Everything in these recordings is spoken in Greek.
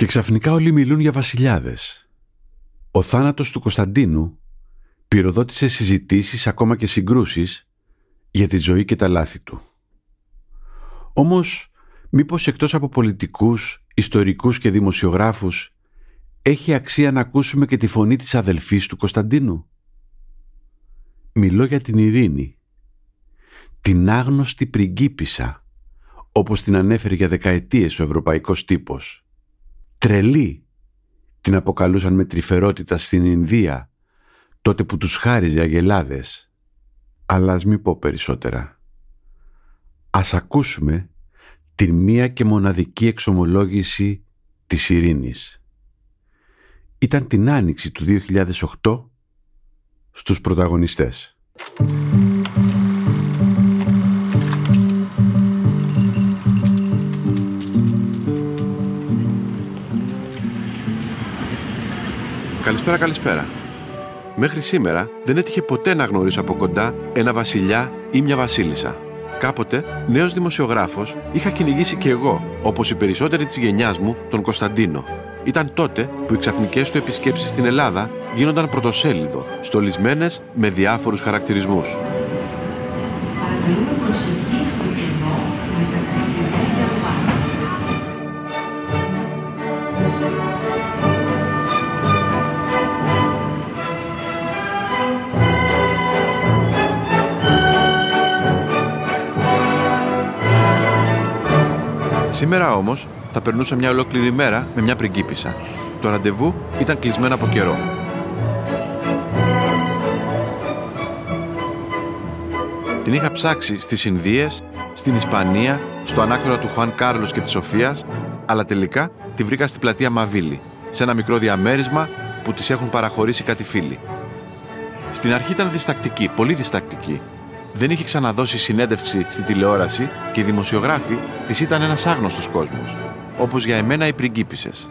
Και ξαφνικά όλοι μιλούν για βασιλιάδες. Ο θάνατος του Κωνσταντίνου πυροδότησε συζητήσεις ακόμα και συγκρούσεις για τη ζωή και τα λάθη του. Όμως, μήπως εκτός από πολιτικούς, ιστορικούς και δημοσιογράφους έχει αξία να ακούσουμε και τη φωνή της αδελφής του Κωνσταντίνου; Μιλώ για την Ειρήνη, την άγνωστη πριγκίπισσα, όπως την ανέφερε για δεκαετίες ο ευρωπαϊκός τύπος τρελή την αποκαλούσαν με τρυφερότητα στην Ινδία τότε που τους χάριζε αγελάδες. Αλλά ας μην πω περισσότερα. Ας ακούσουμε την μία και μοναδική εξομολόγηση της ειρήνης. Ήταν την άνοιξη του 2008 στους πρωταγωνιστές. Καλησπέρα, καλησπέρα. Μέχρι σήμερα δεν έτυχε ποτέ να γνωρίσω από κοντά ένα βασιλιά ή μια βασίλισσα. Κάποτε, νέος δημοσιογράφος, είχα κυνηγήσει και εγώ, όπως οι περισσότεροι της γενιάς μου, τον Κωνσταντίνο. Ήταν τότε που οι ξαφνικές του επισκέψεις στην Ελλάδα γίνονταν πρωτοσέλιδο, στολισμένες με διάφορους χαρακτηρισμούς. Σήμερα όμως θα περνούσα μια ολόκληρη μέρα με μια πριγκίπισσα. Το ραντεβού ήταν κλεισμένο από καιρό. Την είχα ψάξει στις Ινδίες, στην Ισπανία, στο ανάκρο του Χουάν Κάρλος και της Σοφίας, αλλά τελικά τη βρήκα στην πλατεία Μαβίλη, σε ένα μικρό διαμέρισμα που της έχουν παραχωρήσει κάτι φίλοι. Στην αρχή ήταν διστακτική, πολύ διστακτική, δεν είχε ξαναδώσει συνέντευξη στη τηλεόραση και οι δημοσιογράφοι της ήταν ένας άγνωστος κόσμος, όπως για εμένα οι πριγκίπισσες.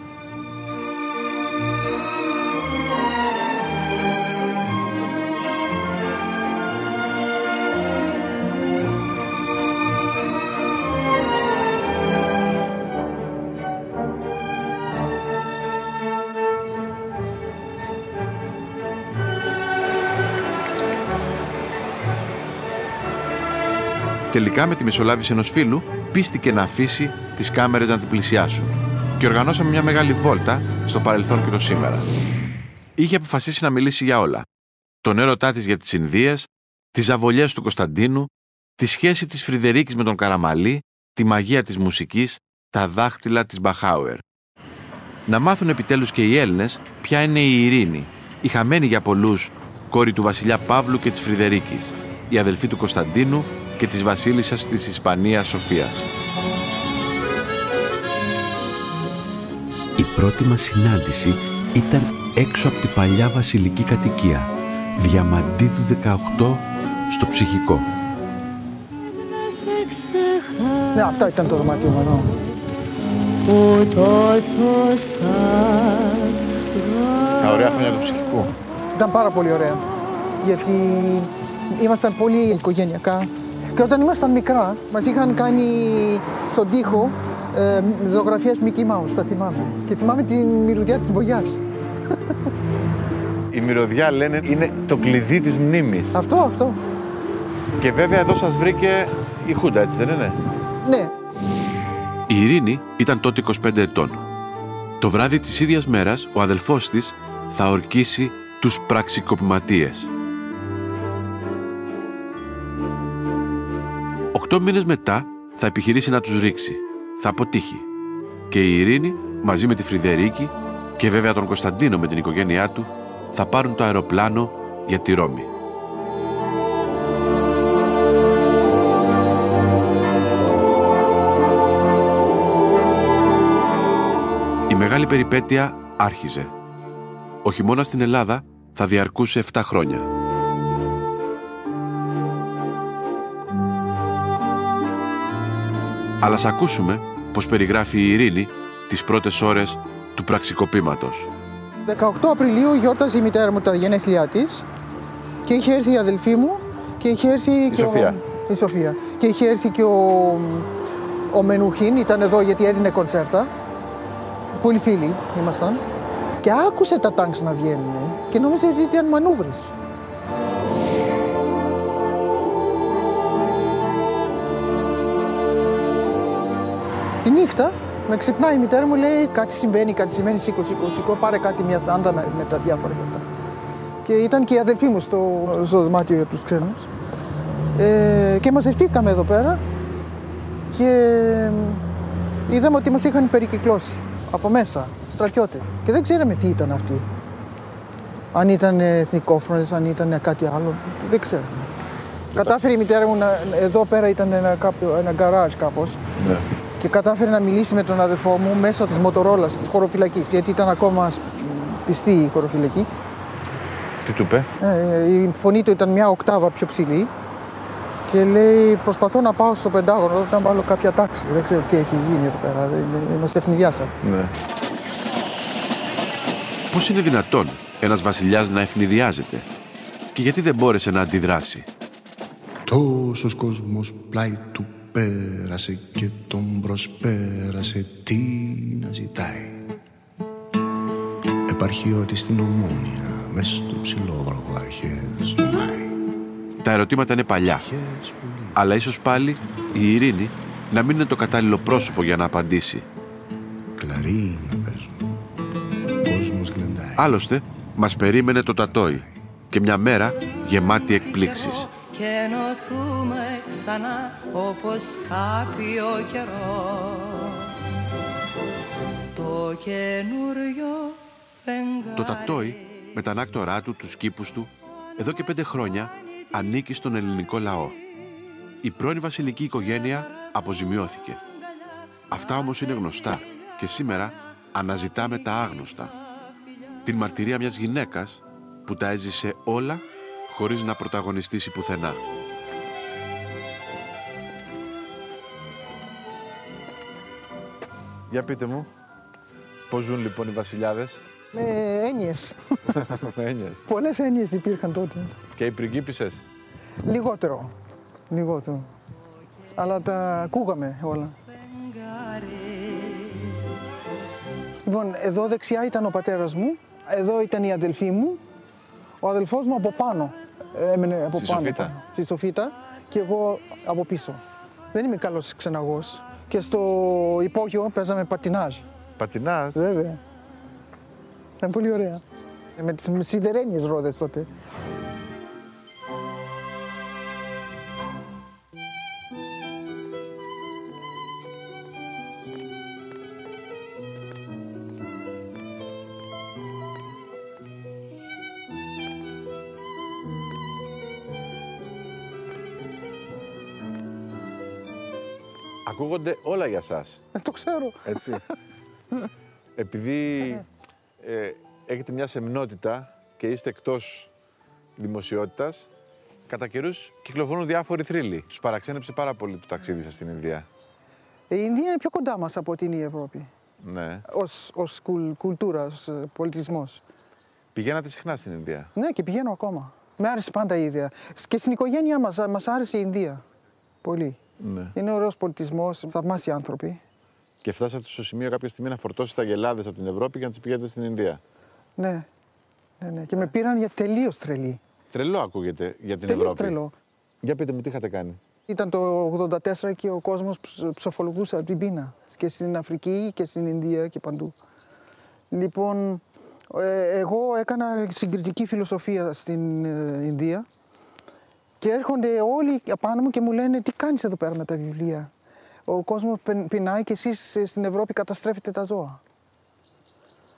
Τελικά, με τη μεσολάβηση ενός φίλου, πίστηκε να αφήσει τις κάμερες να την πλησιάσουν. Και οργανώσαμε μια μεγάλη βόλτα στο παρελθόν και το σήμερα. Είχε αποφασίσει να μιλήσει για όλα. Τον έρωτά της για τις Ινδίε, τις ζαβολιέ του Κωνσταντίνου, τη σχέση της Φρυδερίκης με τον Καραμαλή, τη μαγεία της μουσικής, τα δάχτυλα της Μπαχάουερ. Να μάθουν επιτέλους και οι Έλληνες ποια είναι η Ειρήνη, η χαμένη για πολλούς κόρη του βασιλιά Παύλου και της Φρυδερίκης, η αδελφή του Κωνσταντίνου και της βασίλισσας της Ισπανίας Σοφίας. Η πρώτη μας συνάντηση ήταν έξω από την παλιά βασιλική κατοικία, Διαμαντίδου 18, στο ψυχικό. Ναι, αυτό ήταν το δωμάτιο μου εδώ. Τα ωραία χρόνια του ψυχικού. Ήταν πάρα πολύ ωραία. Γιατί ήμασταν πολύ οικογενειακά. Και όταν ήμασταν μικρά, μας είχαν κάνει στον τοίχο ε, ζωγραφίες Mickey Mouse, τα θυμάμαι. Και θυμάμαι την μυρωδιά της μπογιάς. Η μυρωδιά λένε είναι το κλειδί της μνήμης. Αυτό, αυτό. Και βέβαια εδώ σας βρήκε η Χούντα, έτσι δεν είναι; Ναι. Η Ειρήνη ήταν τότε 25 ετών. Το βράδυ της ίδιας μέρας, ο αδελφός της θα ορκίσει τους πραξικοπηματίες. Οκτώ μήνες μετά θα επιχειρήσει να τους ρίξει. Θα αποτύχει. Και η Ειρήνη, μαζί με τη Φρυδερίκη και βέβαια τον Κωνσταντίνο με την οικογένειά του, θα πάρουν το αεροπλάνο για τη Ρώμη. Η μεγάλη περιπέτεια άρχιζε. Ο χειμώνας στην Ελλάδα θα διαρκούσε 7 χρόνια. Αλλά ας ακούσουμε πως περιγράφει η Ειρήνη τις πρώτες ώρες του πραξικοπήματος. 18 Απριλίου γιόρταζε η μητέρα μου τα γενέθλιά της και είχε έρθει η αδελφή μου και είχε έρθει και Σοφία. Ο... η Σοφία. Και είχε έρθει και ο, ο Μενουχίν, ήταν εδώ γιατί έδινε κονσέρτα. Πολύ φίλοι ήμασταν. Και άκουσε τα τάγκς να βγαίνουν και νόμιζε ότι ήταν μανούβρες. Νύχτα με ξυπνάει η μητέρα μου, λέει κάτι συμβαίνει, κάτι συμβαίνει, σήκω, σήκω, σήκω, πάρε κάτι μια τσάντα με, με τα διάφορα και αυτά. Και ήταν και η αδελφή μου στο, στο δωμάτιο για τους ξένους. Ε, και μαζευτήκαμε εδώ πέρα και είδαμε ότι μας είχαν περικυκλώσει από μέσα, στρατιώτε. Και δεν ξέραμε τι ήταν αυτοί. Αν ήταν εθνικόφρονες, αν ήταν κάτι άλλο, δεν ξέραμε. Κατάφερε η μητέρα μου να, εδώ πέρα ήταν ένα, κάποιο, ένα γκαράζ κάπως Ναι. Και κατάφερε να μιλήσει με τον αδερφό μου μέσω της μοτορόλας της χωροφυλακής γιατί ήταν ακόμα σ- πιστή η χωροφυλακή. Τι του είπε; Ε, η φωνή του ήταν μια οκτάβα πιο ψηλή και λέει προσπαθώ να πάω στο Πεντάγωνο να βάλω κάποια τάξη. Δεν ξέρω τι έχει γίνει εδώ πέρα, δεν- είμαστε ευνηδιάσα. Ναι. Πώς είναι δυνατόν ένας βασιλιάς να ευνηδιάζεται; Και γιατί δεν μπόρεσε να αντιδράσει; Τόσος κόσμος πλάι του πέρασε και τον προσπέρασε. Τι να ζητάει; Επαρχιώτη στην Ομόνια μες στο ψηλόβροχο αρχές πάει Τα ερωτήματα είναι παλιά, Αρχές πολύ αλλά ίσως πάλι η Ειρήνη να μην είναι το κατάλληλο πρόσωπο για να απαντήσει. κλαρί να παίζουν. Κόσμος γλεντάει. Άλλωστε, μας περίμενε το τατόι και μια μέρα γεμάτη εκπλήξεις. Και ενωθούμε ξανά όπως κάποιο καιρό το καινούριο φεγγάρι Το τατόι, με τα ανάκτορά του, τους κήπους του, εδώ και πέντε χρόνια ανήκει στον ελληνικό λαό. Η πρώην βασιλική οικογένεια αποζημιώθηκε. Αυτά όμως είναι γνωστά και σήμερα αναζητάμε τα άγνωστα. Την μαρτυρία μιας γυναίκας που τα έζησε όλα χωρίς να πρωταγωνιστήσει πουθενά. Για πείτε μου, πώς ζουν λοιπόν οι βασιλιάδες; Με έννοιες. με έννοιες. Πολλές έννοιες υπήρχαν τότε. Και οι πριγκίπισσες; Λιγότερο. Λιγότερο. Αλλά τα ακούγαμε όλα. Λοιπόν, εδώ δεξιά ήταν ο πατέρας μου, εδώ ήταν η αδελφή μου, ο αδελφός μου από πάνω. Ε, Έμενε από Στη πάνω. Σοφίτα. πάνω, Στη Σοφίτα και εγώ από πίσω. Δεν είμαι καλός ξεναγός. Και στο υπόγειο παίζαμε πατινάζ. Πατινάς. Βέβαια. Ήταν πολύ ωραία. Ε, Με τις σιδερένιες ρόδες τότε. Ακούγονται όλα για σας, Ε, το ξέρω. έτσι. Επειδή ε, έχετε μια σεμνότητα και είστε εκτός δημοσιότητας, κατά καιρούς κυκλοφορούν διάφοροι θρύλοι. Τους παραξένεψε πάρα πολύ το ταξίδι σας στην Ινδία. Ε, Η Ινδία είναι πιο κοντά μας από ότι είναι η Ευρώπη. Ναι. Ως, ως κουλ- κουλτούρα, ως ε, πολιτισμός. Πηγαίνατε συχνά στην Ινδία; Ναι, και πηγαίνω ακόμα. Με άρεσε πάντα η ιδέα. Και στην οικογένειά μας, μας άρεσε η Ινδία. Πολύ. Ναι. Είναι ωραίος πολιτισμός, θαυμάσιοι άνθρωποι. Και φτάσατε στο σημείο κάποια στιγμή να φορτώσετε αγελάδες από την Ευρώπη για να τις πηγαίνετε στην Ινδία. Ναι. ναι, ναι. Και με πήραν για τελείως τρελή. Τρελό ακούγεται για την Τελείως Ευρώπη. τρελό. Για πείτε μου τι είχατε κάνει; Ήταν το 84 και ο κόσμος ψ- ψοφολογούσε από την πείνα. Και στην Αφρική και στην Ινδία και παντού. Λοιπόν, ε, εγώ έκανα συγκριτική φιλοσοφία στην ε, Ινδία και έρχονται όλοι απάνω μου και μου λένε τι κάνεις εδώ πέρα με τα βιβλία; Ο κόσμος πεν- πεινάει και εσείς ε, στην Ευρώπη καταστρέφετε τα ζώα.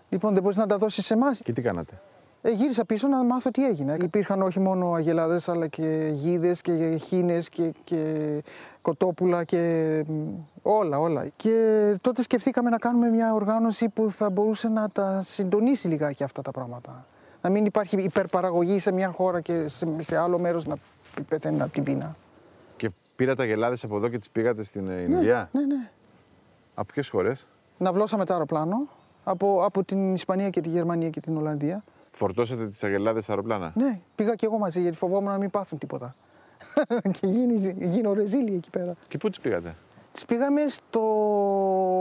Λοιπόν, δεν μπορείς να τα δώσεις σε εμάς. Και τι κάνατε; Ε, γύρισα πίσω να μάθω τι έγινε. Υπήρχαν όχι μόνο αγελάδες αλλά και γίδες και χήνες και, και κοτόπουλα και μ, όλα, όλα. Και τότε σκεφτήκαμε να κάνουμε μια οργάνωση που θα μπορούσε να τα συντονίσει λιγάκι αυτά τα πράγματα. Να μην υπάρχει υπερπαραγωγή σε μια χώρα και σε, σε άλλο μέρος να πεθαίνει από την πείνα. Και πήρατε αγελάδες από εδώ και τις πήγατε στην ε, Ινδία; Ναι, ναι. Από ποιες χώρες; Να βλώσαμε το αεροπλάνο από, από την Ισπανία και τη Γερμανία και την Ολλανδία. Φορτώσατε τις αγελάδες στα αεροπλάνα; Ναι, πήγα και εγώ μαζί γιατί φοβόμουν να μην πάθουν τίποτα. και γίνει, γίνω ρεζίλη εκεί πέρα. Και πού τις πήγατε; Τις πήγαμε στο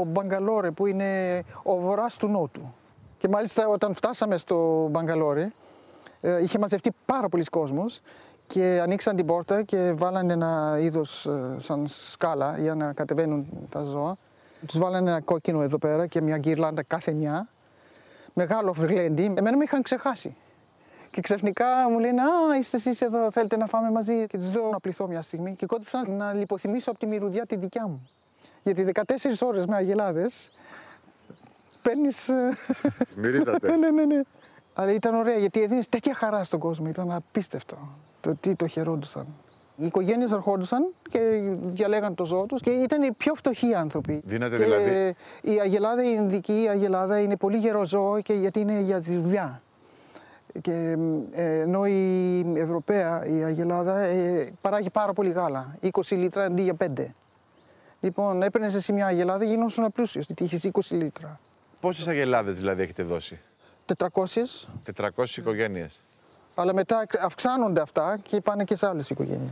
Μπαγκαλόρε που είναι ο βορράς του Νότου. Και μάλιστα όταν φτάσαμε στο Μπαγκαλόρε ε, είχε μαζευτεί πάρα πολλοί κόσμος και ανοίξαν την πόρτα και βάλανε ένα είδος ε, σαν σκάλα για να κατεβαίνουν τα ζώα. Τους βάλανε ένα κόκκινο εδώ πέρα και μια γκυρλάντα κάθε μια. Μεγάλο γλέντι. Εμένα με είχαν ξεχάσει. Και ξαφνικά μου λένε Α, είστε εσείς εδώ, θέλετε να φάμε μαζί. Και του λέω να πληθώ μια στιγμή και κόντυψα να λιποθυμίσω από τη μυρωδιά τη δικιά μου. Γιατί 14 ώρες με αγελάδες παίρνεις. Μυρίζατε. ναι, ναι, ναι. Αλλά ήταν ωραία γιατί έδινες τέτοια χαρά στον κόσμο. Ήταν απίστευτο το τι το χαιρόντουσαν. Οι οικογένειες ερχόντουσαν και διαλέγαν το ζώο τους και ήταν οι πιο φτωχοί άνθρωποι. Δίνατε Και δηλαδή- Η αγελάδα, η Ινδική αγελάδα είναι πολύ γερό ζώο και γιατί είναι για τη δουλειά. Και, ε, ενώ η Ευρωπαία, η αγελάδα, ε, παράγει πάρα πολύ γάλα. 20 λίτρα αντί για 5. Λοιπόν, έπαιρνε εσύ μια αγελάδα, γινόσουν πλούσιο, γιατί είχε 20 λίτρα. Πόσες αγελάδες δηλαδή έχετε δώσει; 400, 400 οικογένειες. Αλλά μετά αυξάνονται αυτά και πάνε και σε άλλες οικογένειες.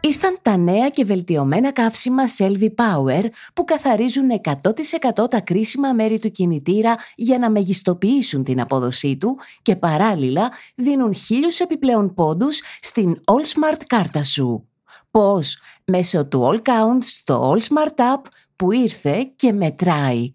Ήρθαν τα νέα και βελτιωμένα καύσιμα Selvi Power που καθαρίζουν 100% τα κρίσιμα μέρη του κινητήρα για να μεγιστοποιήσουν την απόδοσή του και παράλληλα δίνουν χίλιους επιπλέον πόντους στην All Smart κάρτα σου. Πώς; Μέσω του All Count στο All Smart App που ήρθε και μετράει.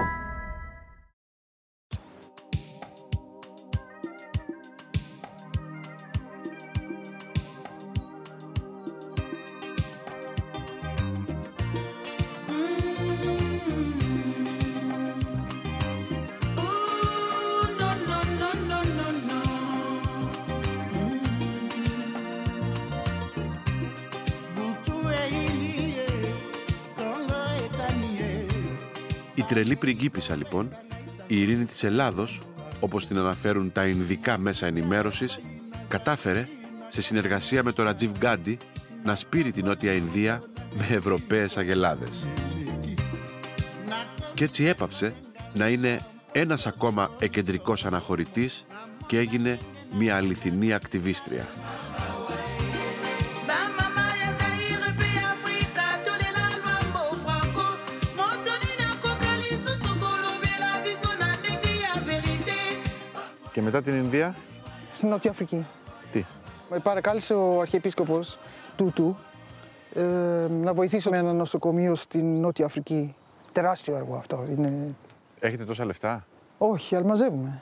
Τρελή πριγκίπισσα λοιπόν, η ειρήνη της Ελλάδος, όπως την αναφέρουν τα Ινδικά μέσα ενημέρωσης, κατάφερε, σε συνεργασία με τον Ρατζίβ Γκάντι, να σπείρει την Νότια Ινδία με Ευρωπαίες αγελάδες. Και έτσι έπαψε να είναι ένας ακόμα εκεντρικός αναχωρητής και έγινε μια αληθινή ακτιβίστρια. Και μετά την Ινδία, Στην Νότια Αφρική. τι; Με παρακάλεσε ο Αρχιεπίσκοπος Τούτου ε, να βοηθήσω με ένα νοσοκομείο στην Νότια Αφρική. Τεράστιο έργο αυτό. Είναι... Έχετε τόσα λεφτά; Όχι, αλλά μαζεύουμε.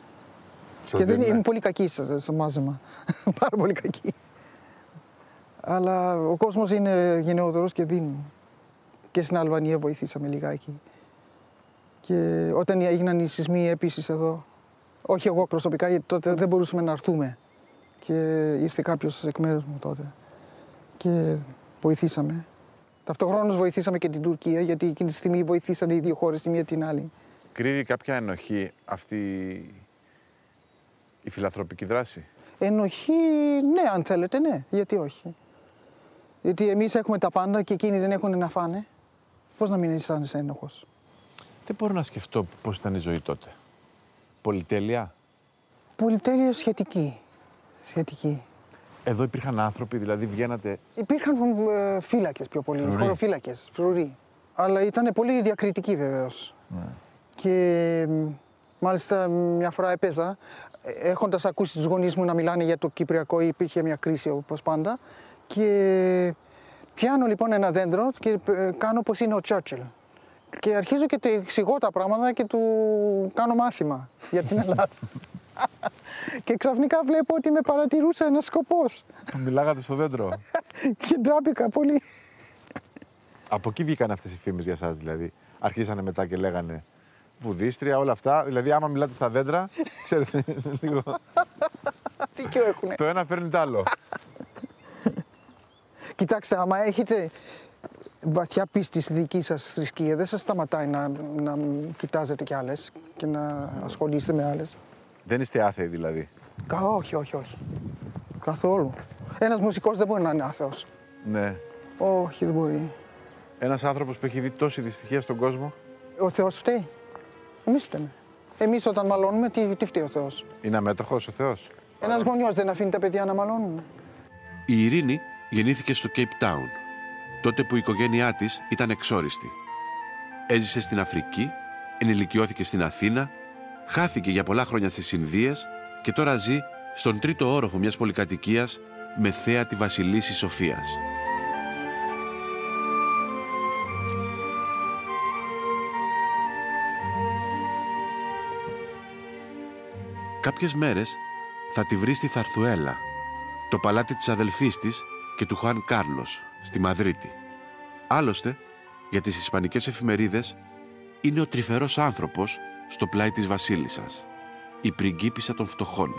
Σας και δεν δίνουνε. είμαι πολύ κακή στο, στο μάζεμα. Πάρα πολύ κακή. Αλλά ο κόσμος είναι γενναιόδωρος και δίνει. Και στην Αλβανία βοηθήσαμε λιγάκι. Και όταν έγιναν οι σεισμοί επίσης εδώ, όχι εγώ προσωπικά, γιατί τότε δεν μπορούσαμε να έρθουμε. Και ήρθε κάποιος εκ μέρους μου τότε. Και βοηθήσαμε. Ταυτόχρονα βοηθήσαμε και την Τουρκία, γιατί εκείνη τη στιγμή βοηθήσαν οι δύο χώρες τη μία την άλλη. Κρύβει κάποια ενοχή αυτή η φιλανθρωπική δράση; Ενοχή, ναι, αν θέλετε, ναι. Γιατί όχι; Γιατί εμείς έχουμε τα πάντα και εκείνοι δεν έχουν να φάνε. Πώς να μην αισθάνεσαι ένοχος; Δεν μπορώ να σκεφτώ πώς ήταν η ζωή τότε. Πολυτέλεια. Πολυτέλεια σχετική. Σχετική. Εδώ υπήρχαν άνθρωποι, δηλαδή βγαίνατε. Υπήρχαν ε, φύλακες πιο πολύ, Φρουροί. χωροφύλακες, φρουροί. Αλλά ήταν πολύ διακριτική βεβαίως. Και μ, μάλιστα μια φορά έπαιζα, έχοντας ακούσει τους γονείς μου να μιλάνε για το Κυπριακό, υπήρχε μια κρίση όπως πάντα. Και πιάνω λοιπόν ένα δέντρο και ε, κάνω πως είναι ο Τσέρτσιλ. Και αρχίζω και του εξηγώ τα πράγματα και του κάνω μάθημα για την Ελλάδα. και ξαφνικά βλέπω ότι με παρατηρούσε ένας σκοπός. Μιλάγατε στο δέντρο. και ντράπηκα πολύ. Από εκεί βγήκαν αυτές οι φήμες για εσά, δηλαδή. Αρχίσανε μετά και λέγανε βουδίστρια, όλα αυτά. Δηλαδή, άμα μιλάτε στα δέντρα, ξέρετε, λίγο. Δίκιο έχουνε. το ένα φέρνει το άλλο. Κοιτάξτε, άμα έχετε βαθιά πίστη στη δική σας θρησκεία, δεν σας σταματάει να, να κοιτάζετε κι άλλες και να ασχολείστε με άλλες; Δεν είστε άθεοι, δηλαδή. Κα, όχι, όχι, όχι. Καθόλου. Ένας μουσικός δεν μπορεί να είναι άθεος. Ναι. Όχι, δεν μπορεί. Ένας άνθρωπος που έχει δει τόση δυστυχία στον κόσμο Ο Θεός φταίει. Εμείς φταίμε. Εμείς όταν μαλώνουμε, τι, τι φταίει ο Θεός; είναι αμέτωχος ο Θεός; Ένας γονιός δεν αφήνει τα παιδιά να μαλώνουν. Η Ειρήνη γεννήθηκε στο Cape Town, τότε που η οικογένειά της ήταν εξόριστη. Έζησε στην Αφρική, ενηλικιώθηκε στην Αθήνα, χάθηκε για πολλά χρόνια στις Ινδίες και τώρα ζει στον τρίτο όροφο μιας πολυκατοικίας με θέα τη Βασιλίση Σοφίας. Κάποιες μέρες θα τη βρει στη Θαρθουέλα, το παλάτι της αδελφής της και του Χουάν Κάρλος, στη Μαδρίτη. Άλλωστε, για τις ισπανικές εφημερίδες, είναι ο τρυφερός άνθρωπος στο πλάι της βασίλισσας, η πριγκίπισσα των φτωχών.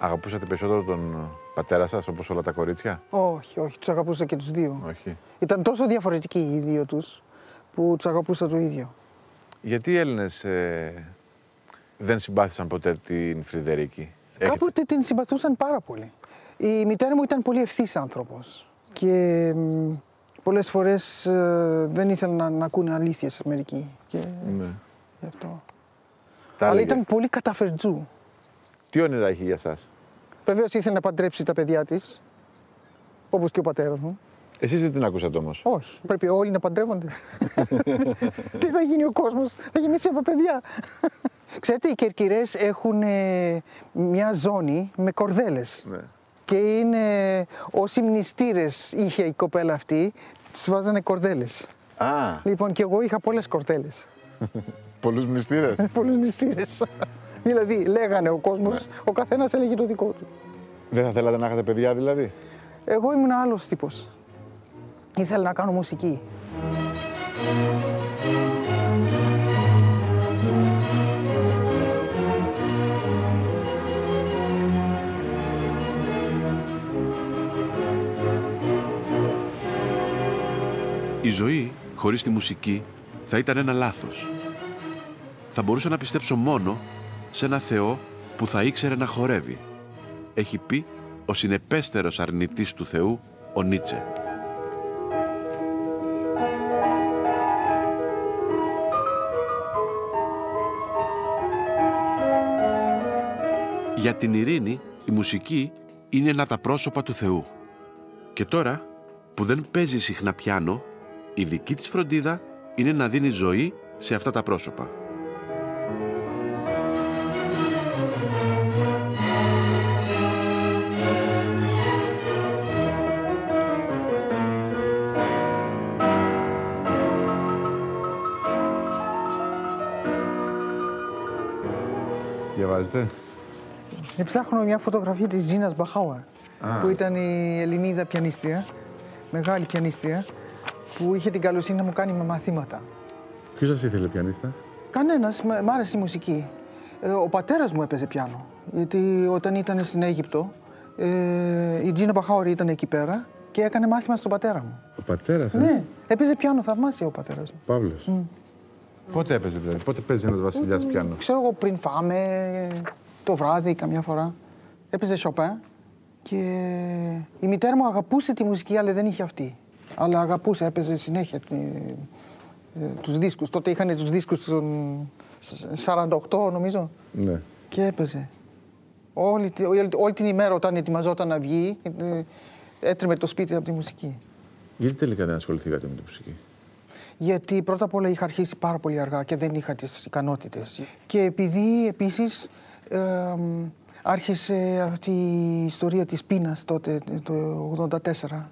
Αγαπούσατε περισσότερο τον πατέρα σας όπως όλα τα κορίτσια; Όχι, όχι, τους αγαπούσα και τους δύο. Όχι. Ήταν τόσο διαφορετικοί οι δύο τους που τους αγαπούσα το ίδιο. Γιατί οι Έλληνες δεν συμπάθησαν ποτέ την Φρυδερίκη; Έχετε- Κάποτε την συμπαθούσαν πάρα πολύ. Η μητέρα μου ήταν πολύ ευθύς άνθρωπος και μ, πολλές φορές ε, δεν ήθελαν να, να ακούνε αλήθειες μερικοί. Και Ναι. γι' αυτό. Τα Αλλά έλεγε. ήταν πολύ καταφερτζού. Τι όνειρα είχε για εσά. Βεβαίως ήθελε να παντρέψει τα παιδιά της, όπως και ο πατέρας μου. Εσείς δεν την ακούσατε όμως. Όχι. Πρέπει όλοι να παντρεύονται. Τι θα γίνει ο κόσμος, θα γεμίσει από παιδιά. Ξέρετε, οι Κερκυρές έχουν ε, μια ζώνη με κορδέλες. Ναι. Και είναι όσοι μνηστήρες είχε η κοπέλα αυτή, τους βάζανε κορδέλες. Α, Λοιπόν, και εγώ είχα πολλές κορδέλες. πολλούς μνηστήρες. Πολλούς μνηστήρες. δηλαδή, λέγανε ο κόσμος, ο καθένας έλεγε το δικό του. δεν θα θέλατε να είχατε παιδιά δηλαδή; Εγώ ήμουν άλλος τύπος. Ήθελα να κάνω μουσική. Η ζωή χωρίς τη μουσική θα ήταν ένα λάθος. Θα μπορούσα να πιστέψω μόνο σε ένα Θεό που θα ήξερε να χορεύει. Έχει πει ο συνεπέστερος αρνητής του Θεού, ο Νίτσε. Για την ειρήνη, η μουσική είναι ένα τα πρόσωπα του Θεού. Και τώρα, που δεν παίζει συχνά πιάνο, η δική της φροντίδα είναι να δίνει ζωή σε αυτά τα πρόσωπα. Διαβάζετε; Ε, Ψάχνω μια φωτογραφία της Τζίνας Μπαχάουα, που ήταν η Ελληνίδα πιανίστρια, μεγάλη πιανίστρια, που είχε την καλοσύνη να μου κάνει με μαθήματα. Ποιος σας ήθελε πιανίστα; Κανένας, μ' μ' άρεσε η μουσική. Ε, ο πατέρας μου έπαιζε πιάνο, γιατί όταν ήταν στην Αίγυπτο, ε, η Τζίνα Μπαχάουρη ήταν εκεί πέρα και έκανε μάθημα στον πατέρα μου. Ο πατέρας σα. Ναι, έπαιζε πιάνο θαυμάσια ο πατέρας μου. Παύλος. Πότε έπαιζε δηλαδή, πότε παίζει ένας βασιλιάς πιάνο; Ξέρω εγώ πριν φάμε, το βράδυ καμιά φορά. Έπαιζε Σοπέ και η μητέρα μου αγαπούσε τη μουσική αλλά δεν είχε αυτή. Αλλά αγαπούσε, έπαιζε συνέχεια τη, ε, τους δίσκους. Τότε είχαν τους δίσκους των, σ- 48 νομίζω. Ναι. Και έπαιζε. Όλη, τη- όλη, όλη την ημέρα όταν ετοιμαζόταν να βγει, ε, έτρεμε το σπίτι από τη μουσική. Γιατί τελικά δεν ασχοληθήκατε με τη μουσική; Γιατί πρώτα απ' όλα είχα αρχίσει πάρα πολύ αργά και δεν είχα τις ικανότητες. Και επειδή επίσης ε, μ, άρχισε αυτή η ιστορία της πείνας τότε, το 84.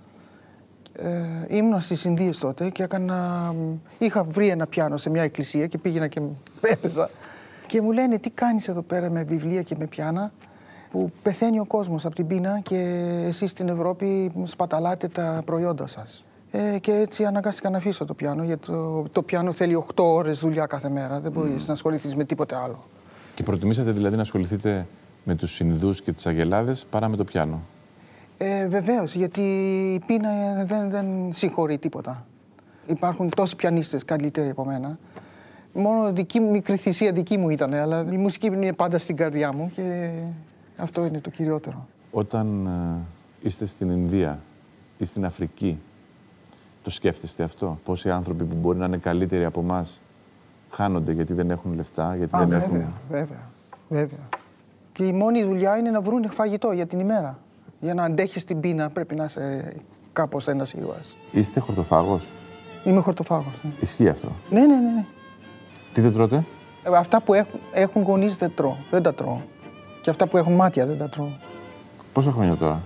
Ε, ήμουν στις Ινδίες τότε και έκανα, μ, είχα βρει ένα πιάνο σε μια εκκλησία και πήγαινα και έπαιζα. Και μου λένε τι κάνεις εδώ πέρα με βιβλία και με πιάνα που πεθαίνει ο κόσμος από την πείνα και εσείς στην Ευρώπη σπαταλάτε τα προϊόντα σας. Ε, και έτσι αναγκάστηκα να αφήσω το πιάνο, γιατί το, το πιάνο θέλει 8 ώρες δουλειά κάθε μέρα. Δεν μπορείς να ασχοληθείς με τίποτε άλλο. Και προτιμήσατε δηλαδή να ασχοληθείτε με τους Ινδούς και τις Αγελάδες παρά με το πιάνο. Ε, Βεβαίως, γιατί η πείνα ε, δεν, δεν συγχωρεί τίποτα. Υπάρχουν τόσοι πιανίστες καλύτεροι από μένα. Μόνο δική μου, μικρή θυσία δική μου ήταν, αλλά η μουσική είναι πάντα στην καρδιά μου και αυτό είναι το κυριότερο. Όταν ε, είστε στην Ινδία ή στην Αφρική, το σκέφτεστε αυτό; Πόσοι άνθρωποι που μπορεί να είναι καλύτεροι από εμάς; Χάνονται γιατί δεν έχουν λεφτά, γιατί Α, δεν βέβαια, έχουν. βέβαια, βέβαια. Και η μόνη δουλειά είναι να βρουν φαγητό για την ημέρα. Για να αντέχεις την πείνα πρέπει να είσαι κάπως ένας ήρωας. Είστε χορτοφάγος; Είμαι χορτοφάγος. ναι. Ισχύει αυτό; Ναι, ναι, ναι. ναι. Τι δεν τρώτε; Ε, Αυτά που έχουν, έχουν γονείς δεν τρώω. Δεν τα τρώω. Και αυτά που έχουν μάτια δεν τα τρώω. Πόσα χρόνια τώρα;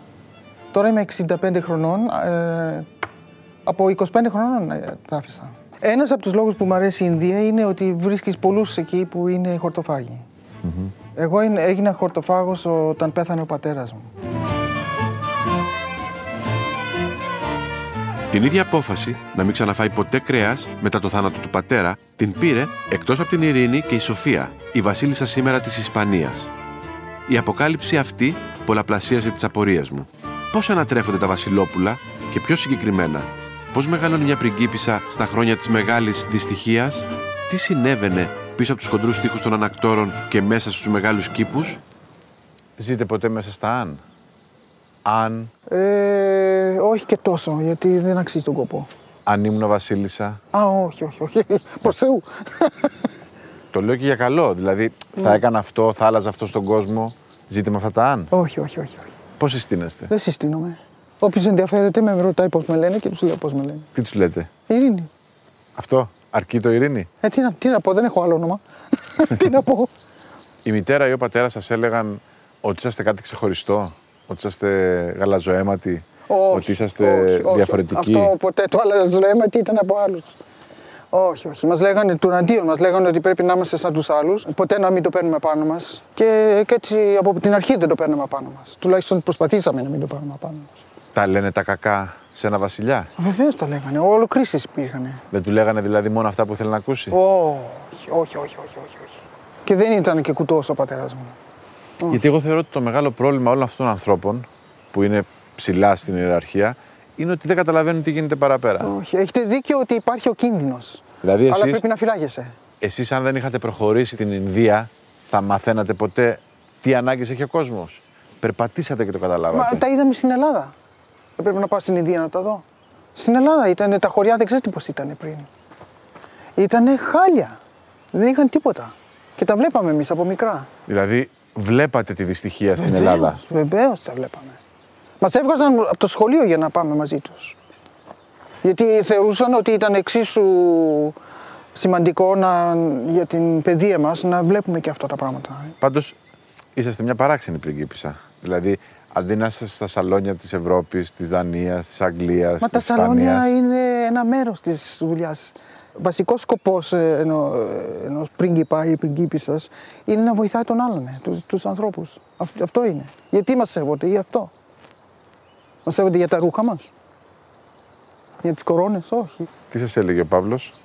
Τώρα είμαι 65 χρονών. Ε, από 25 χρονών ε, τα άφησα. Ένας από τους λόγους που μου αρέσει η Ινδία είναι ότι βρίσκεις πολλούς εκεί που είναι χορτοφάγοι. Εγώ είναι- έγινα χορτοφάγος όταν πέθανε ο πατέρας μου. Την ίδια απόφαση να μην ξαναφάει ποτέ κρέας μετά το θάνατο του πατέρα την πήρε εκτός από την Ειρήνη και η Σοφία, η βασίλισσα σήμερα της Ισπανίας. Η αποκάλυψη αυτή πολλαπλασίασε τις απορίες μου. Πώς ανατρέφονται τα Βασιλόπουλα και πιο συγκεκριμένα, πώς μεγαλώνει μια πριγκίπισσα στα χρόνια της μεγάλης δυστυχίας, τι συνέβαινε πίσω από τους χοντρού τοίχου των ανακτόρων και μέσα στους μεγάλους κήπους, Ζείτε ποτέ μέσα στα αν. Αν, Ε, όχι και τόσο, γιατί δεν αξίζει τον κόπο. αν ήμουν βασίλισσα. Α, όχι, όχι, όχι. Προς Θεού. Το λέω και για καλό. Δηλαδή, θα έκανα αυτό, θα άλλαζα αυτό στον κόσμο. Ζείτε με αυτά τα αν. όχι, όχι, όχι, όχι. Πώς συστήνεστε; Δεν συστήνομαι. Όποιος ενδιαφέρεται με ρωτάει πώς με λένε και τους λέω πώς με λένε. Τι τους λέτε; Ειρήνη. Αυτό; Αρκεί το ειρήνη; Ε, τι, να, τι να πω, δεν έχω άλλο όνομα. τι να πω. Η μητέρα ή ο πατέρας σας έλεγαν ότι είσαστε κάτι ξεχωριστό, ότι είσαστε γαλαζοαίματοι, Όχι, ότι είσαστε όχι, όχι. διαφορετικοί; Αυτό ποτέ το άλλο λέμε τι ήταν από άλλους. Όχι, όχι. Μας λέγανε του αντίον, μας λέγανε ότι πρέπει να είμαστε σαν τους άλλους. Ποτέ να μην το παίρνουμε πάνω μας. Και, και έτσι από την αρχή δεν το παίρνουμε πάνω μας. Τουλάχιστον προσπαθήσαμε να μην το πάρουμε πάνω μας. Τα λένε τα κακά σε ένα βασιλιά; Βεβαίως το λέγανε. Όλο κρίσει υπήρχαν. Δεν του λέγανε δηλαδή μόνο αυτά που θέλει να ακούσει; Όχι, όχι, όχι, όχι, όχι, όχι. Και δεν ήταν και κουτός ο πατέρας μου. Γιατί εγώ θεωρώ ότι το μεγάλο πρόβλημα όλων αυτών των ανθρώπων που είναι ψηλά στην ιεραρχία είναι ότι δεν καταλαβαίνουν τι γίνεται παραπέρα. Όχι. Έχετε δίκιο ότι υπάρχει ο κίνδυνος. Δηλαδή, Αλλά εσείς, πρέπει να φυλάγεσαι. εσείς αν δεν είχατε προχωρήσει την Ινδία, θα μαθαίνατε ποτέ τι ανάγκες έχει ο κόσμος. Περπατήσατε και το καταλάβατε. Μα τα είδαμε στην Ελλάδα. Δεν πρέπει να πάω στην Ινδία να τα δω. Στην Ελλάδα ήταν τα χωριά, δεν ξέρετε πώς ήταν πριν. Ήταν χάλια. Δεν είχαν τίποτα. Και τα βλέπαμε εμείς από μικρά. Δηλαδή, βλέπατε τη δυστυχία στην Ελλάδα; Βεβαίως τα βλέπαμε. Μας έβγαζαν από το σχολείο για να πάμε μαζί τους. Γιατί θεωρούσαν ότι ήταν εξίσου σημαντικό να, για την παιδεία μας να βλέπουμε και αυτά τα πράγματα. Πάντως, είσαστε μια παράξενη πριγκίπισσα. Δηλαδή, αντί να είστε στα σαλόνια της Ευρώπης, της Δανίας, της Αγγλίας, Μα τα της σαλόνια Ισπανίας, είναι ένα μέρος της δουλειάς. Βασικός σκοπός ε, ενό, ε, ενός πρίγκιπα ή πριγκίπισσας είναι να βοηθάει τον άλλον, ε, τους, τους ανθρώπους. Αυτό, αυτό είναι. Γιατί μας σέβονται, για αυτό. Μας σέβονται για τα ρούχα μας. Για τις κορώνες, όχι. Τι σας έλεγε ο Παύλος;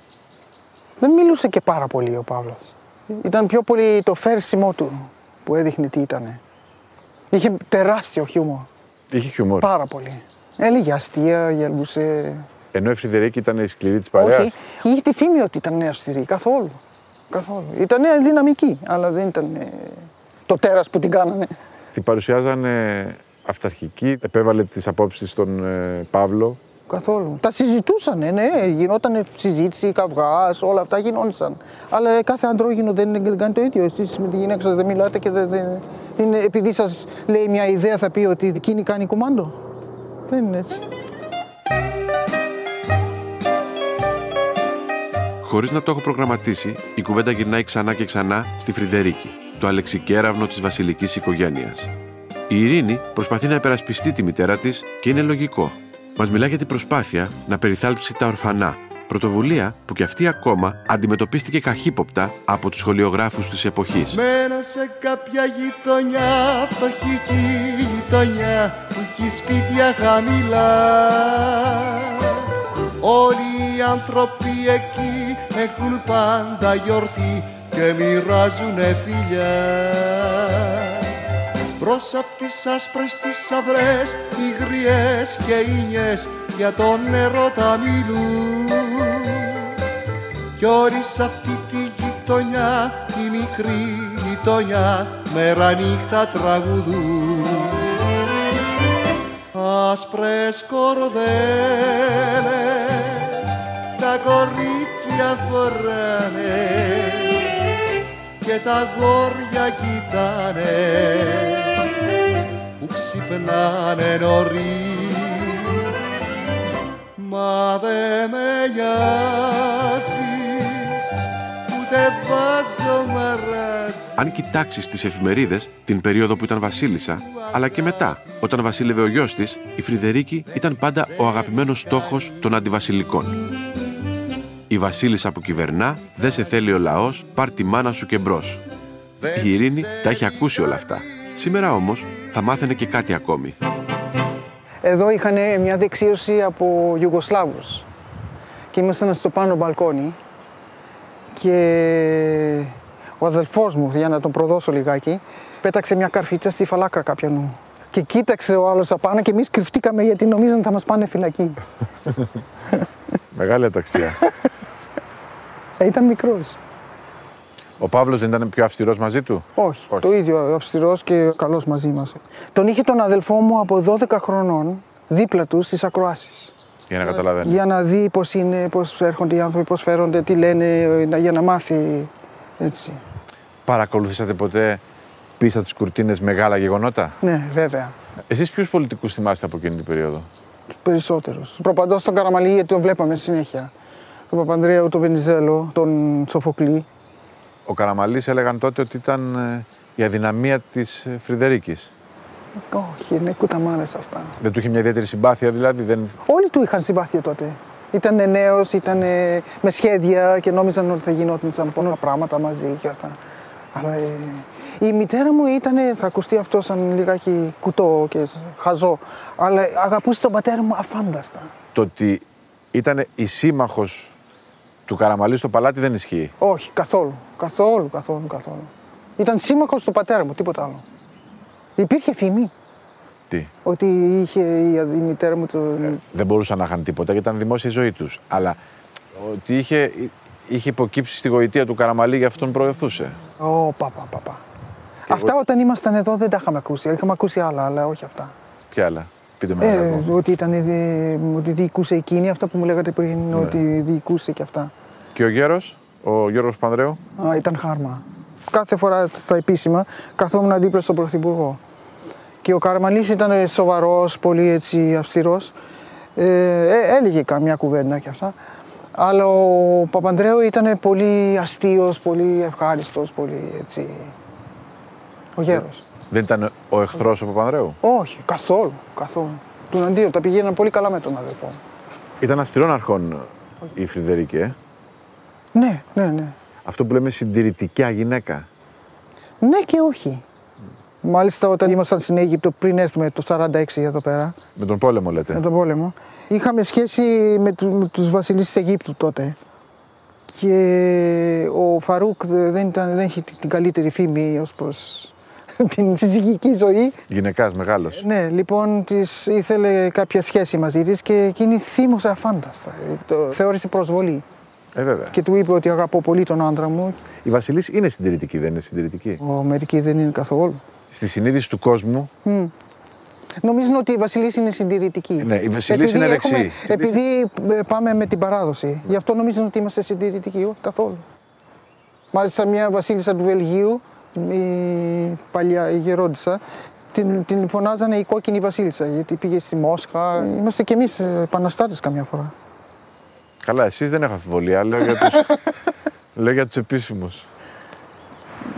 Δεν μιλούσε και πάρα πολύ ο Παύλος. Ήταν πιο πολύ το φέρσιμό του που έδειχνε τι ήτανε. Είχε τεράστιο χιούμορ. Είχε χιουμόρ. Πάρα πολύ. Έλεγε αστεία, γελούσε. Ενώ η Φρυδερίκη ήταν η σκληρή της παρέας. Όχι, είχε τη φήμη ότι ήταν αυστηρή. Καθόλου. Καθόλου. Ήταν δυναμική, αλλά δεν ήταν ε, το τέρας που την κάνανε. Την παρουσιάζανε αυταρχική, επέβαλε τις απόψεις στον ε, Παύλο Καθόλου. Τα συζητούσαν, ναι, γινόταν συζήτηση, καυγάς, όλα αυτά γινόντουσαν. Αλλά κάθε αντρόγινο δεν, δεν κάνει το ίδιο. Εσείς με τη γυναίκα σας δεν μιλάτε και δεν, δεν, δεν είναι- επειδή σας λέει μια ιδέα θα πει ότι εκείνη κάνει κουμάντο. Δεν είναι έτσι. Χωρίς να το έχω προγραμματίσει, η κουβέντα γυρνάει ξανά και ξανά στη Φρυδερίκη, το αλεξικέραυνο της βασιλικής οικογένειας. Η Ειρήνη προσπαθεί να υπερασπιστεί τη μητέρα της και είναι λογικό. Μας μιλά για την προσπάθεια να περιθάλψει τα ορφανά. Πρωτοβουλία που κι αυτή ακόμα αντιμετωπίστηκε καχύποπτα από τους σχολιογράφου της εποχής. Μένω σε κάποια γειτονιά, φτωχική γειτονιά που έχει σπίτια χαμηλά. Όλοι οι άνθρωποι εκεί έχουν πάντα γιορτή και μοιράζουνε φιλιά. Μπρος απ' τις άσπρες τις αυρές, οι γριές και οι νιές για το νερό τα μιλούν. Κι όλοι σ' αυτή τη γειτονιά, τη μικρή γειτονιά, μέρα νύχτα τραγουδούν. Άσπρες κορδέλες, τα κορίτσια φοράνε και τα γόρια κοιτάνε που ξυπνάνε νωρίς Μα δε με νοιάζει ούτε βάζω μαράζι Αν κοιτάξεις τις εφημερίδες την περίοδο που ήταν Βασίλισσα, αλλά και μετά, όταν βασίλευε ο γιος της, η Φρυδερίκη ήταν πάντα ο αγαπημένος στόχος των αντιβασιλικών. Η Βασίλισσα που κυβερνά, δεν σε θέλει ο λαός, πάρ τη μάνα σου και μπρος. Η Ειρήνη τα έχει ακούσει όλα αυτά. Σήμερα όμως θα μάθαινε και κάτι ακόμη. Εδώ είχαν μια δεξίωση από Ιουγκοσλάβους και ήμασταν στο πάνω μπαλκόνι και ο αδελφός μου, για να τον προδώσω λιγάκι, πέταξε μια καρφίτσα στη φαλάκρα κάποιον και κοίταξε ο άλλος απάνω και εμείς κρυφτήκαμε γιατί νομίζαν θα μας πάνε φυλακή. Μεγάλη αταξία. Ε, ήταν μικρός. Ο Παύλος δεν ήταν πιο αυστηρός μαζί του; Όχι, το ίδιο αυστηρός και καλός μαζί μας. Τον είχε τον αδελφό μου από 12 χρονών δίπλα του στις ακροάσεις. Για να καταλαβαίνεις. Για να δει πώς είναι, πώς έρχονται οι άνθρωποι, πώς φέρονται, τι λένε, ε, για να μάθει έτσι. Παρακολουθήσατε ποτέ πίσω από τις κουρτίνες μεγάλα γεγονότα; Ναι, βέβαια. Εσείς ποιους πολιτικούς θυμάστε από εκείνη την περίοδο; Τους περισσότερους. Προπαντός τον Καραμαλή γιατί τον βλέπαμε συνέχεια. Τον Παπανδρέου, τον Βενιζέλο, τον Σοφοκλή. Ο Καραμαλής έλεγαν τότε ότι ήταν ε, η αδυναμία της Φρυδερίκης. Όχι, είναι κουταμάρες αυτά. Δεν του είχε μια ιδιαίτερη συμπάθεια, δηλαδή. Δεν... Όλοι του είχαν συμπάθεια τότε. Ήταν νέος, ήταν με σχέδια και νόμιζαν ότι θα γινόταν πολλά πράγματα μαζί και αυτά. Αλλά ε, η μητέρα μου ήταν, θα ακουστεί αυτό σαν λιγάκι κουτό και χαζό, αλλά αγαπούσε τον πατέρα μου αφάνταστα. Το ότι ήταν η σύμμαχος του Καραμαλής στο παλάτι δεν ισχύει. Όχι, καθόλου. Καθόλου, καθόλου, καθόλου. Ήταν σύμμαχος του πατέρα μου, τίποτα άλλο. Υπήρχε φήμη Τι; ότι είχε η, η μητέρα μου το... Δεν μπορούσαν να είχαν τίποτα γιατί ήταν δημόσια η ζωή τους. Αλλά ότι είχε, είχε υποκύψει στη γοητεία του Καραμαλή για αυτόν προωθούσε. Ω, πα, πα, πα, πα. Αυτά όταν ήμασταν εδώ δεν τα είχαμε ακούσει. Είχαμε ακούσει άλλα, αλλά όχι αυτά. Ποια άλλα; Πείτε με Ε, ένα ακόμα. ότι, ήταν, ε, ότι διοικούσε εκείνη, αυτά που μου λέγατε πριν, Ναι. ότι διοικούσε και αυτά. Και ο γέρος, ο Γιώργος Πανδρέου; Α, ήταν χάρμα. Κάθε φορά στα επίσημα καθόμουν δίπλα στον Πρωθυπουργό. Και ο Καραμαλής ήταν σοβαρός, πολύ έτσι αυστηρός. Ε, ε, έλεγε καμιά κουβέντα και αυτά. Αλλά ο Παπανδρέου ήταν πολύ αστείος, πολύ ευχάριστος, πολύ έτσι... Ο γέρος. Δεν ήταν ο εχθρός ο Παπανδρέου; Όχι, καθόλου, καθόλου. Του αντίον, τα πηγαίναν πολύ καλά με τον αδελφό. μου. Ήταν αυστηρών αρχών η Φρυδερίκη, ε; Ναι, ναι, ναι. Αυτό που λέμε συντηρητικά γυναίκα. Ναι και όχι. Μάλιστα όταν ήμασταν στην Αίγυπτο πριν έρθουμε το 46 εδώ πέρα, Με τον πόλεμο λέτε. με τον πόλεμο, είχαμε σχέση με, του, με τους βασιλείς της Αιγύπτου τότε. Και ο Φαρούκ δε- δεν, ήταν, δεν είχε την καλύτερη φήμη ως προς την συζυγική ζωή. Γυναικάς μεγάλος. Ναι, λοιπόν, της ήθελε κάποια σχέση μαζί της και εκείνη θύμωσε αφάνταστα. Το θεώρησε προσβολή. Ε, βέβαια. Και του είπε ότι αγαπώ πολύ τον άντρα μου. Η Βασιλής είναι συντηρητική, δεν είναι συντηρητική; Ο μερικοί δεν είναι καθόλου. Στη συνείδηση του κόσμου, Νομίζουν ότι η Βασιλίση είναι συντηρητική. Ναι, η Βασιλίση είναι δεξί. επειδή ε, πάμε με την παράδοση. Γι' αυτό νομίζουν ότι είμαστε συντηρητικοί. Όχι καθόλου. Μάλιστα, μια Βασίλισσα του Βελγίου, η παλιά η γερόντισσα, την, την φωνάζανε η κόκκινη Βασίλισσα γιατί πήγε στη Μόσχα. Είμαστε κι εμείς επαναστάτες καμιά φορά. Καλά, εσείς δεν έχω αμφιβολία. Λέω για του λέω για τους επίσημους.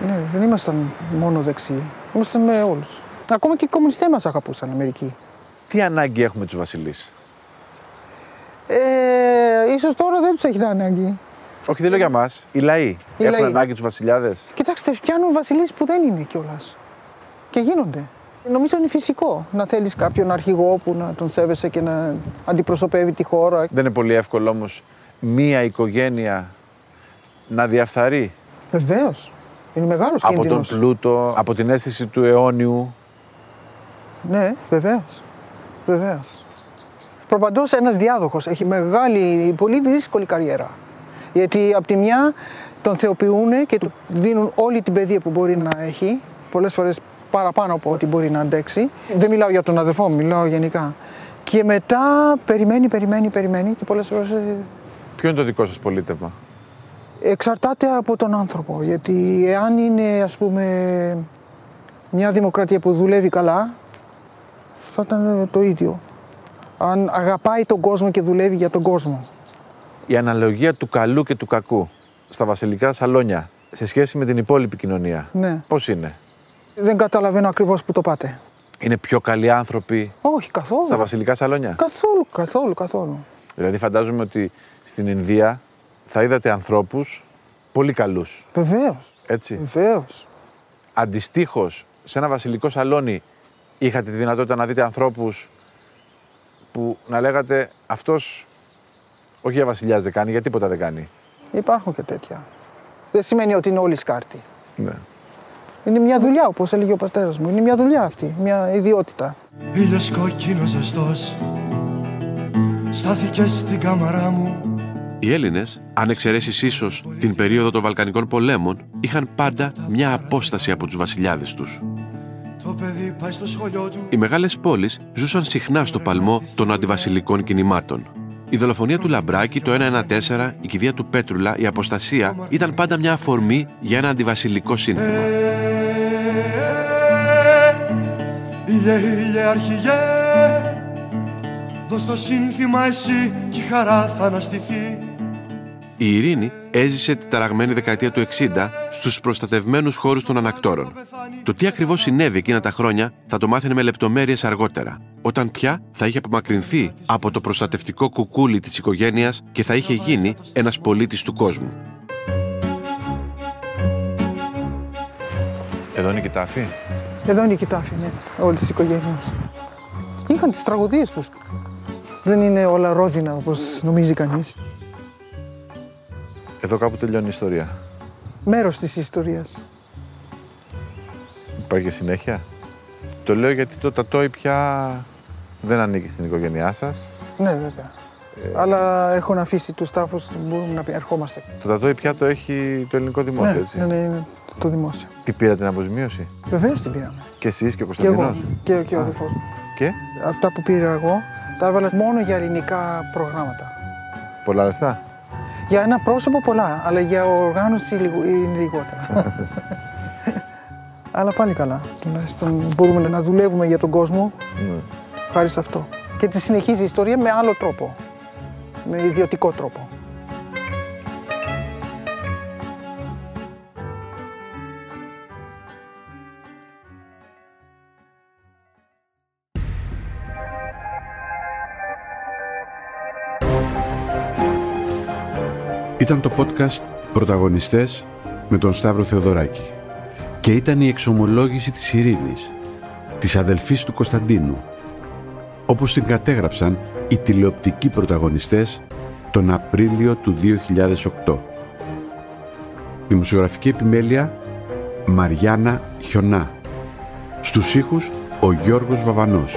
Ναι, δεν ήμασταν μόνο δεξιοί. Ήμασταν με όλους. Ακόμα και οι κομμουνιστές μας αγαπούσαν Αμερική. Τι ανάγκη έχουμε τους βασιλείς; Ε, ίσως τώρα δεν τους έχει ανάγκη. Όχι, δεν λέω για μας. Οι λαοί. Οι έχουν λαοί. ανάγκη τους βασιλιάδες. Κοιτάξτε, φτιάνουν βασιλείς που δεν είναι κιόλας. Και γίνονται. Νομίζω είναι φυσικό να θέλεις κάποιον αρχηγό που να τον σέβεσαι και να αντιπροσωπεύει τη χώρα. Δεν είναι πολύ εύκολο όμως μία οικογένεια να διαφθαρεί Βεβαίως. Είναι μεγάλος από τον κίνδυνος. πλούτο, από την αίσθηση του αιώνιου. Ναι, βεβαίως. Βεβαίως. Προπαντός ένας διάδοχος έχει μεγάλη, πολύ δύσκολη καριέρα. Γιατί από τη μια τον θεοποιούν και του δίνουν όλη την παιδεία που μπορεί να έχει, πολλές φορές παραπάνω από ό,τι μπορεί να αντέξει. Δεν μιλάω για τον αδερφό μου, μιλάω γενικά. Και μετά περιμένει, περιμένει, περιμένει και πολλές φορές Ποιο είναι το δικό σας πολίτευμα; Εξαρτάται από τον άνθρωπο, γιατί εάν είναι ας πούμε μια δημοκρατία που δουλεύει καλά, θα ήταν το ίδιο. Αν αγαπάει τον κόσμο και δουλεύει για τον κόσμο. Η αναλογία του καλού και του κακού στα βασιλικά σαλόνια σε σχέση με την υπόλοιπη κοινωνία. Ναι. Πώς είναι; Δεν καταλαβαίνω ακριβώς που το πάτε. Είναι πιο καλοί άνθρωποι Όχι, καθόλου. στα βασιλικά σαλόνια; Καθόλου, καθόλου, καθόλου. Δηλαδή φαντάζομαι ότι στην Ινδία θα είδατε ανθρώπους πολύ καλούς. Βεβαίως, Έτσι. βεβαίως. Αντιστοίχως, σε ένα βασιλικό σαλόνι είχατε τη δυνατότητα να δείτε ανθρώπους που να λέγατε αυτός όχι για βασιλιάς δεν κάνει, για τίποτα δεν κάνει. Υπάρχουν και τέτοια. Δεν σημαίνει ότι είναι όλοι σκάρτη. Ναι. Είναι μια δουλειά, όπως έλεγε ο πατέρας μου. Είναι μια δουλειά αυτή, μια ιδιότητα. Ήλιος κόκκινος ζεστός Στάθηκε στην κάμαρά μου Οι Έλληνες, αν εξαιρέσεις ίσως την περίοδο των Βαλκανικών πολέμων, είχαν πάντα μια απόσταση από τους βασιλιάδες τους. Το παιδί πάει στο σχολείο του Οι μεγάλες πόλεις ζούσαν συχνά στο παλμό των αντιβασιλικών κινημάτων. Η δολοφονία του Λαμπράκη, το 114, η κηδεία του Πέτρουλα, η αποστασία ήταν πάντα μια αφορμή για ένα αντιβασιλικό σύνθημα. Ήλιε, ήλιε αρχηγέ Δώσ' το σύνθημα εσύ κι η χαρά θα αναστηθεί Η Ειρήνη έζησε τη ταραγμένη δεκαετία του 60 στους προστατευμένους χώρους των ανακτόρων. Το τι ακριβώς συνέβη εκείνα τα χρόνια θα το μάθαινε με λεπτομέρειες αργότερα, όταν πια θα είχε απομακρυνθεί από το προστατευτικό κουκούλι της οικογένειας και θα είχε γίνει ένας πολίτης του κόσμου. Εδώ είναι και τα αφή. Εδώ είναι η κοιτάφη, ναι, όλες τις οικογένειες. Είχαν τις τραγωδίες τους. Δεν είναι όλα ρόδινα όπως νομίζει κανείς. Εδώ κάπου τελειώνει η ιστορία. Μέρος της ιστορίας. Υπάρχει και συνέχεια; Το λέω γιατί το τατόι πια δεν ανήκει στην οικογένειά σας. Ναι, βέβαια. Αλλά έχουν αφήσει τους τάφους, μπορούμε να πει, ερχόμαστε. Το τατόι πια το έχει το ελληνικό δημόσιο, ναι, έτσι. ναι, ναι, είναι το δημόσιο. Τι πήρατε την αποζημίωση; Βεβαίως την πήραμε. Και εσείς και ο Και εγώ Κωνσταντινός; και, και ο αδελφός μου. Και; Αυτά που πήρα εγώ, τα έβαλα μόνο για ελληνικά προγράμματα. πολλά λεφτά; Για ένα πρόσωπο πολλά, αλλά για οργάνωση λιγο- είναι λιγότερα. αλλά πάλι καλά. Τουλάχιστον μπορούμε να δουλεύουμε για τον κόσμο Ναι. χάρη σε αυτό. Και τη συνεχίζει η ιστορία με άλλο τρόπο. Με ιδιωτικό τρόπο. Ήταν το podcast «Πρωταγωνιστές» με τον Σταύρο Θεοδωράκη. Και ήταν η εξομολόγηση της Ειρήνης, της αδελφής του Κωνσταντίνου, όπως την κατέγραψαν οι τηλεοπτικοί πρωταγωνιστές τον Απρίλιο του 2008. Δημοσιογραφική επιμέλεια Μαριάννα Χιονά. Στους ήχους ο Γιώργος Βαβανός.